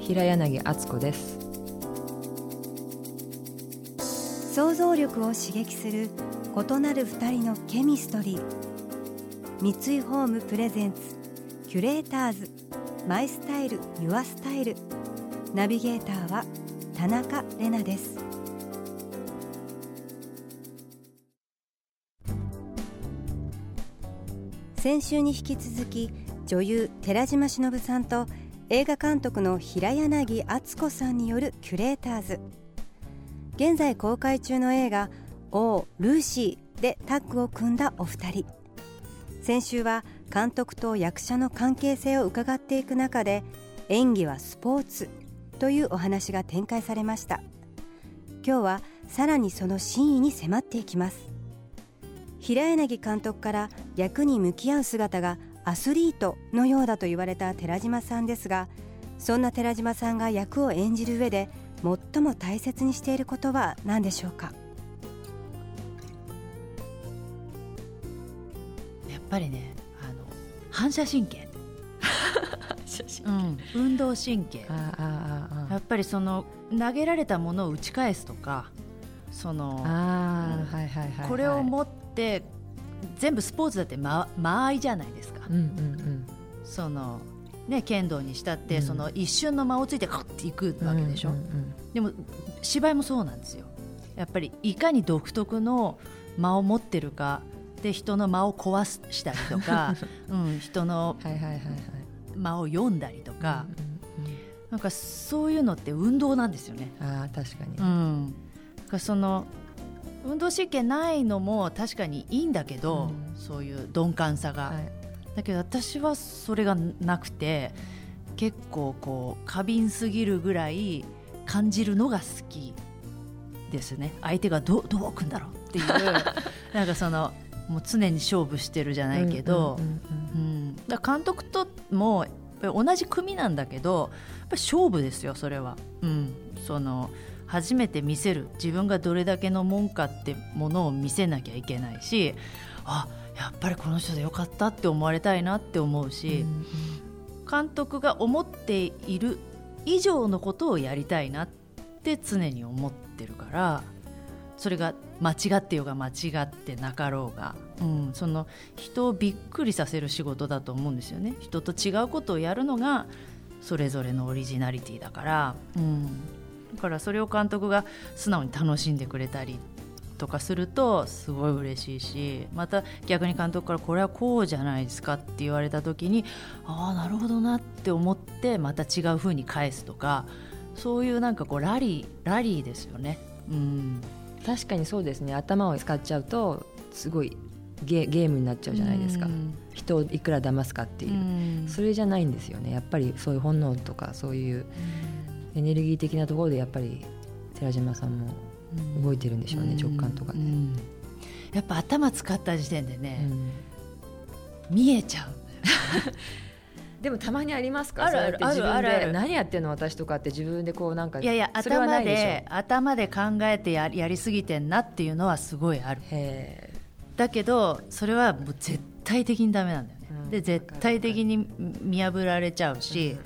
平柳敦子です。想像力を刺激する異なる二人のケミストリー。三井ホームプレゼンツキュレーターズ。マイスタイルユアスタイル。ナビゲーターは田中れなです。先週に引き続き女優寺島しのぶさんと映画監督の平柳敦子さんによるキュレーターズ。現在公開中の映画「オー・ルーシー」でタッグを組んだお二人。先週は監督と役者の関係性を伺っていく中で演技はスポーツというお話が展開されました。今日はさらにその真意に迫っていきます。平柳監督から役に向き合う姿がアスリートのようだと言われた寺島さんですがそんな寺島さんが役を演じる上で最も大切にしていることは何でしょうか？やっぱりねあの反射神経。うん、運動神経。やっぱりその投げられたものを打ち返すとかそのこれを持って全部スポーツだって間間合いじゃないですか、うんうんうん、そのね、剣道にしたって、うん、その一瞬の間をついてカッていくわけでしょ、うんうんうん、でも芝居もそうなんですよ。やっぱりいかに独特の間を持ってるかで人の間を壊したりとか、うん、人の間を読んだりとか、うんうんうん、なんかそういうのって運動なんですよね。あ確かに、うん、その運動神経ないのも確かにいいんだけど、うん、そういう鈍感さが、はい、だけど私はそれがなくて結構こう過敏すぎるぐらい感じるのが好きですね。相手がどどう置くんだろうっていう なんかそのもう常に勝負してるじゃないけど監督とも同じ組なんだけどやっぱ勝負ですよそれは。うん、その初めて見せる自分がどれだけのもんかってものを見せなきゃいけないしあやっぱりこの人でよかったって思われたいなって思うし、うん、監督が思っている以上のことをやりたいなって常に思ってるからそれが間違ってようが間違ってなかろうが、うん、その人をびっくりさせる仕事だと思うんですよね。人と違うことをやるのがそれぞれのオリジナリティだから、うん、だからそれを監督が素直に楽しんでくれたりとかするとすごい嬉しいしまた逆に監督からこれはこうじゃないですかって言われた時にああなるほどなって思ってまた違う風に返すとかそういうなんかこうラリーラリーですよね。うん。確かにそうですね。頭を使っちゃうとすごいゲゲームになっちゃうじゃないですか、人をいくら騙すかっていう、それじゃないんですよね。やっぱりそういう本能とかそういう、エネルギー的なところでやっぱり寺島さんも動いてるんでしょうね、直感とかで、やっぱ頭使った時点でね、見えちゃう。でもたまにありますか？あるある。あるある。ある何やってんの私とかって自分でこうなんかいやいや頭で頭で考えてややりすぎてんなっていうのはすごいある。だけどそれはもう絶対的にダメなんだよね、うん、で絶対的に見破られちゃうし、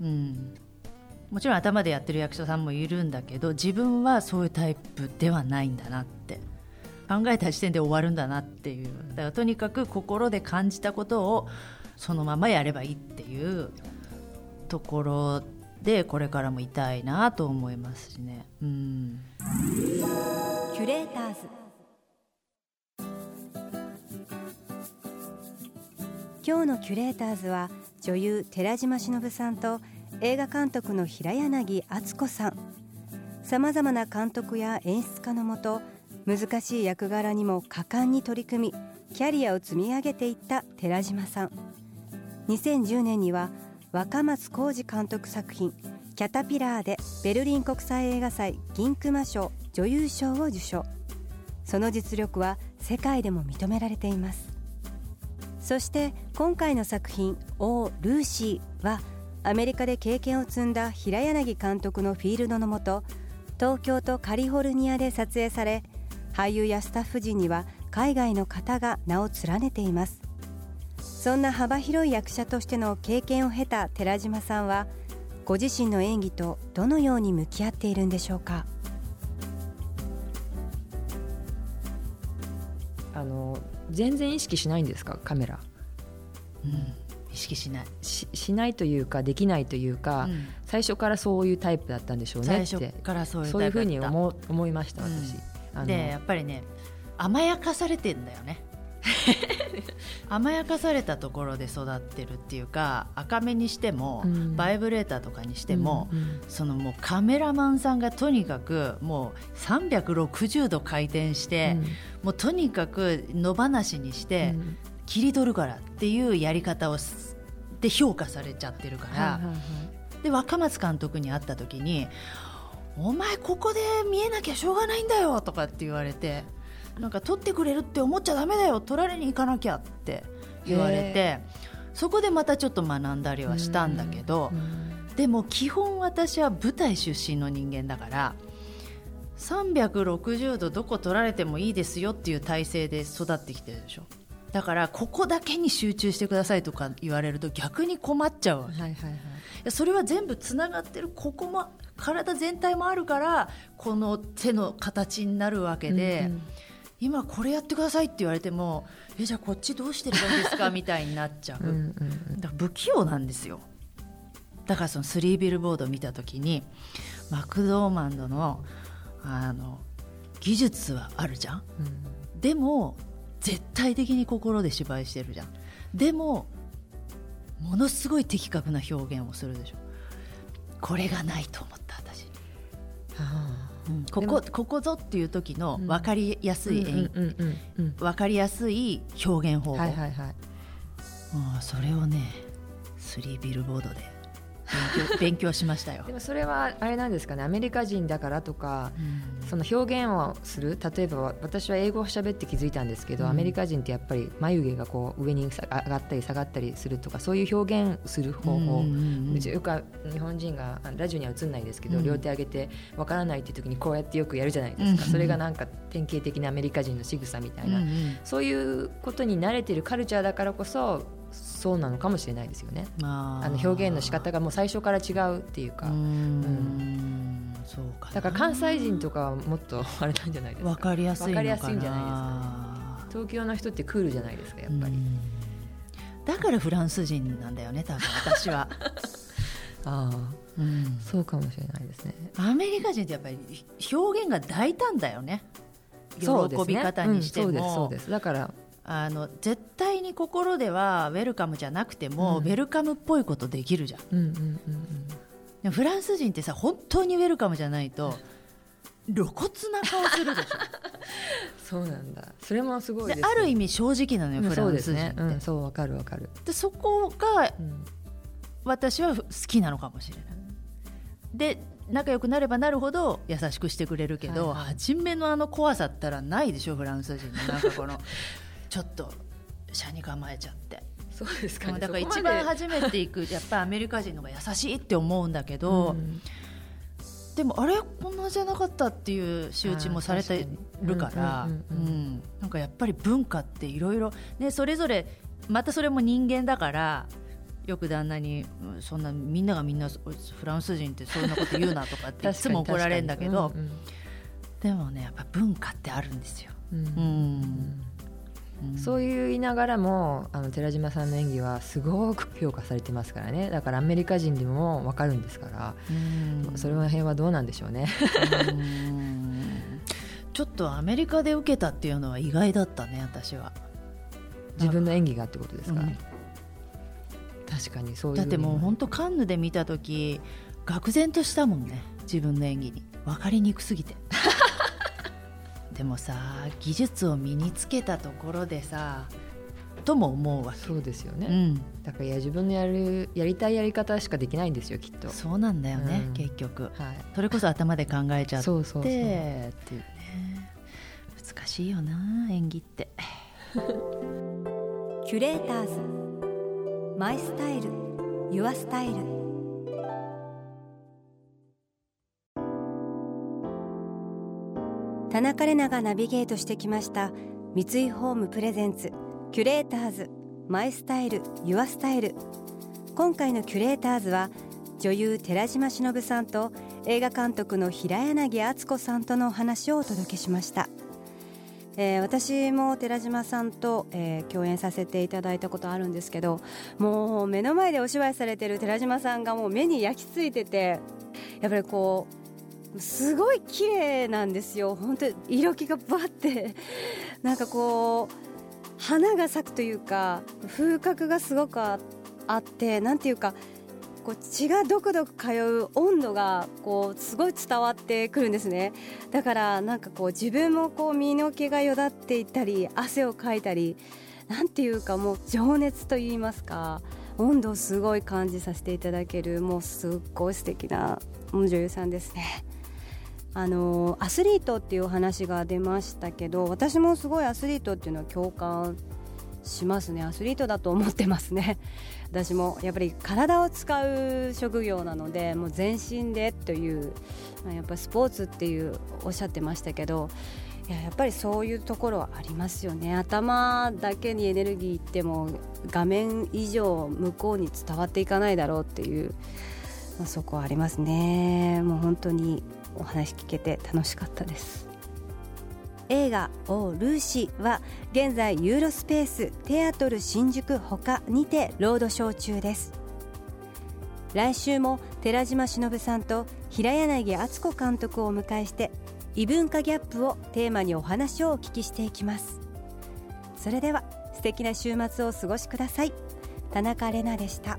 うん、うん、もちろん頭でやってる役者さんもいるんだけど自分はそういうタイプではないんだなって。考えた時点で終わるんだなっていう。だからとにかく心で感じたことをそのままやればいいっていう。ところでこれからもいたいなと思いますしね。うん、キュレーターズ。今日のキュレーターズは女優寺島しのぶさんと映画監督の平柳敦子さん。さまざまな監督や演出家のもと難しい役柄にも果敢に取り組みキャリアを積み上げていった寺島さん。2010年には若松浩二監督作品「キャタピラー」でベルリン国際映画祭銀熊賞女優賞を受賞。その実力は世界でも認められています。そして今回の作品「オー・ルーシー」はアメリカで経験を積んだ平柳監督のフィールドのもと東京とカリフォルニアで撮影され俳優やスタッフ陣には海外の方が名を連ねています。そんな幅広い役者としての経験を経た寺島さんはご自身の演技とどのように向き合っているんでしょうか？あの全然意識しないんですか？カメラ、うん、意識しないししないというかできないというか、うん、最初からそういうタイプだったんでしょうね最初からそういうそういうふうに思思いました私、うん、でやっぱりね甘やかされてんだよね。甘やかされたところで育ってるっていうか赤目にしても、うん、バイブレーターとかにしても、うんうん、そのもうカメラマンさんがとにかくもう360度回転して、うん、もうとにかく野放しにして、切り取るからっていうやり方をで評価されちゃってるから、はいはいはい、で若松監督に会った時に「お前ここで見えなきゃしょうがないんだよ」とかって言われて。なんか取ってくれるって思っちゃだめだよ取られに行かなきゃって言われてそこでまたちょっと学んだりはしたんだけどでも基本私は舞台出身の人間だから360度どこ取られてもいいですよっていう体制で育ってきてるでしょだからここだけに集中してくださいとか言われると逆に困っちゃうはいはいはい、それは全部つながってるここも体全体もあるからこの手の形になるわけで、うんうん。今これやってくださいって言われてもえじゃあこっちどうしてればいいですかみたいになっちゃう。うん、だから不器用なんですよ。だからそのスリービルボードを見た時にマクドーマンドのあの技術はあるじゃん、うん、でも絶対的に心で芝居してるじゃん。でもものすごい的確な表現をするでしょ。これがないと思った私、はあ。ここここぞっていう時の分かりやすい分かりやすい表現方法、はいはいはい、それをねスリービルボードで勉強 勉強しましたよ。でもそれはあれなんですかね。アメリカ人だからとか、うん、その表現をする例えば私は英語を喋って気づいたんですけど、うん、アメリカ人ってやっぱり眉毛がこう上に上がったり下がったりするとかそういう表現する方法、うん、よく日本人がラジオには映んないですけど、両手上げてわからないっていう時にこうやってよくやるじゃないですか、それがなんか典型的なアメリカ人の仕草みたいな、そういうことに慣れてるカルチャーだからこそそうなのかもしれないですよね。あの表現の仕方がもう最初から違うっていうか。うん。そうかだから関西人とかはもっとあれなんじゃないですか。分かりやすい分かりやすいんじゃないですか、ね、東京の人ってクールじゃないですかやっぱり。だからフランス人なんだよね多分私は。ああ、うん、そうかもしれないですね。アメリカ人ってやっぱり表現が大胆だよね。喜び方にしても、そうです、そうです。だからあの絶対に心ではウェルカムじゃなくても、うん、ウェルカムっぽいことできるじゃん,、うんうんうんうん、フランス人ってさ本当にウェルカムじゃないと露骨な顔するでしょ。そうなんだ。それもすごい、ね、ある意味正直なのよ、フランス人って、うん、そうわ、かるわかる。でそこが、私は好きなのかもしれない。で仲良くなればなるほど優しくしてくれるけど、はいはい、初めのあの怖さったらないでしょフランス人の。なんかこの ちょっと車に構えちゃって。そうですか、ね、だから一番初めて行く やっぱりアメリカ人の方が優しいって思うんだけど、うん、でもあれこんなじゃなかったっていう周知もされてるからなんかやっぱり文化っていろいろそれぞれまたそれも人間だからよく旦那にそんなみんながみんなフランス人ってそんなこと言うなとかって いつも怒られるんだけど、うんうん、でもねやっぱ文化ってあるんですよ。うん、うんそういう言いながらもあの寺島さんの演技はすごく評価されてますからね。だからアメリカ人でも分かるんですから。それの辺はどうなんでしょうね。ちょっとアメリカで受けたっていうのは意外だったね私は。自分の演技がってことですか、うん、確かにそういう。だってもう本当カンヌで見た時愕然としたもんね自分の演技に。分かりにくすぎてでもさ技術を身につけたところでさとも思うわけ。そうですよね、うん、だから自分のやるやりたいやり方しかできないんですよきっと。そうなんだよね、うん、結局、はい、それこそ頭で考えちゃって。そうそうそうっていう。ね難しいよな演技って。キュレーターズ。 My Style。Your Style 田中麗奈がナビゲートしてきました。三井ホーム presents キュレーターズ My Style Your Style。今回のキュレーターズは女優寺島しのぶさんと映画監督の平柳敦子さんとのお話をお届けしました、えー、私も寺島さんと、えー、共演させていただいたことあるんですけどもう目の前でお芝居されてる寺島さんがもう目に焼き付いててやっぱりこうすごい綺麗なんですよ本当色気がバって なんかこう花が咲くというか風格がすごくあってなんていうかこう血がどくどく通う温度がこうすごい伝わってくるんですねだからなんかこう自分もこう身の毛がよだっていったり汗をかいたりなんていうかもう情熱といいますか温度をすごい感じさせていただけるもうすっごい素敵な女優さんですね。あのアスリートっていう話が出ましたけど私もすごいアスリートっていうのは共感しますね。アスリートだと思ってますね。私もやっぱり体を使う職業なのでもう全身でというやっぱスポーツっていうおっしゃってましたけどいややっぱりそういうところはありますよね。頭だけにエネルギーいっても画面以上向こうに伝わっていかないだろうっていう、まあ、そこはありますね。もう本当にお話聞けて楽しかったです。映画「オー・ルーシー」は現在ユーロスペーステアトル新宿ほかにてロードショー中です。来週も寺島しのぶさんと平柳敦子監督をお迎えして異文化ギャップをテーマにお話をお聞きしていきます。それでは素敵な週末をお過ごしください。田中れなでした。